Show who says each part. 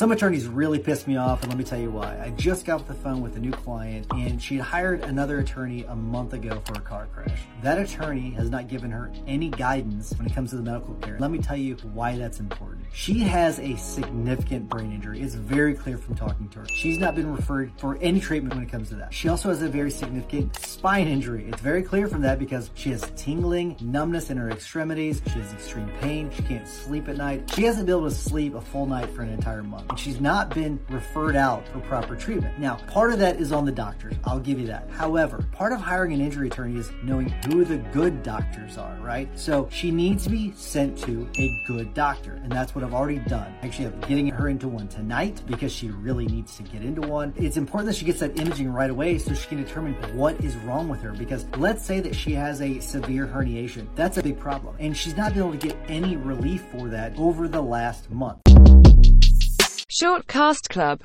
Speaker 1: Some attorneys really pissed me off, and let me tell you why. I just got off the phone with a new client, and she hired another attorney a month ago for a car crash. That attorney has not given her any guidance when it comes to the medical care. Let me tell you why that's important. She has a significant brain injury. It's very clear from talking to her. She's not been referred for any treatment when it comes to that. She also has a very significant spine injury. It's very clear from that because she has tingling, numbness in her extremities. She has extreme pain. She can't sleep at night. She hasn't been able to sleep a full night for an entire month and she's not been referred out for proper treatment. Now, part of that is on the doctors. I'll give you that. However, part of hiring an injury attorney is knowing who the good doctors are, right? So she needs to be sent to a good doctor, and that's what I've already done. Actually, I'm getting her into one tonight because she really needs to get into one. It's important that she gets that imaging right away so she can determine what is wrong with her because let's say that she has a severe herniation. That's a big problem, and she's not been able to get any relief for that over the last month.
Speaker 2: Short Cast Club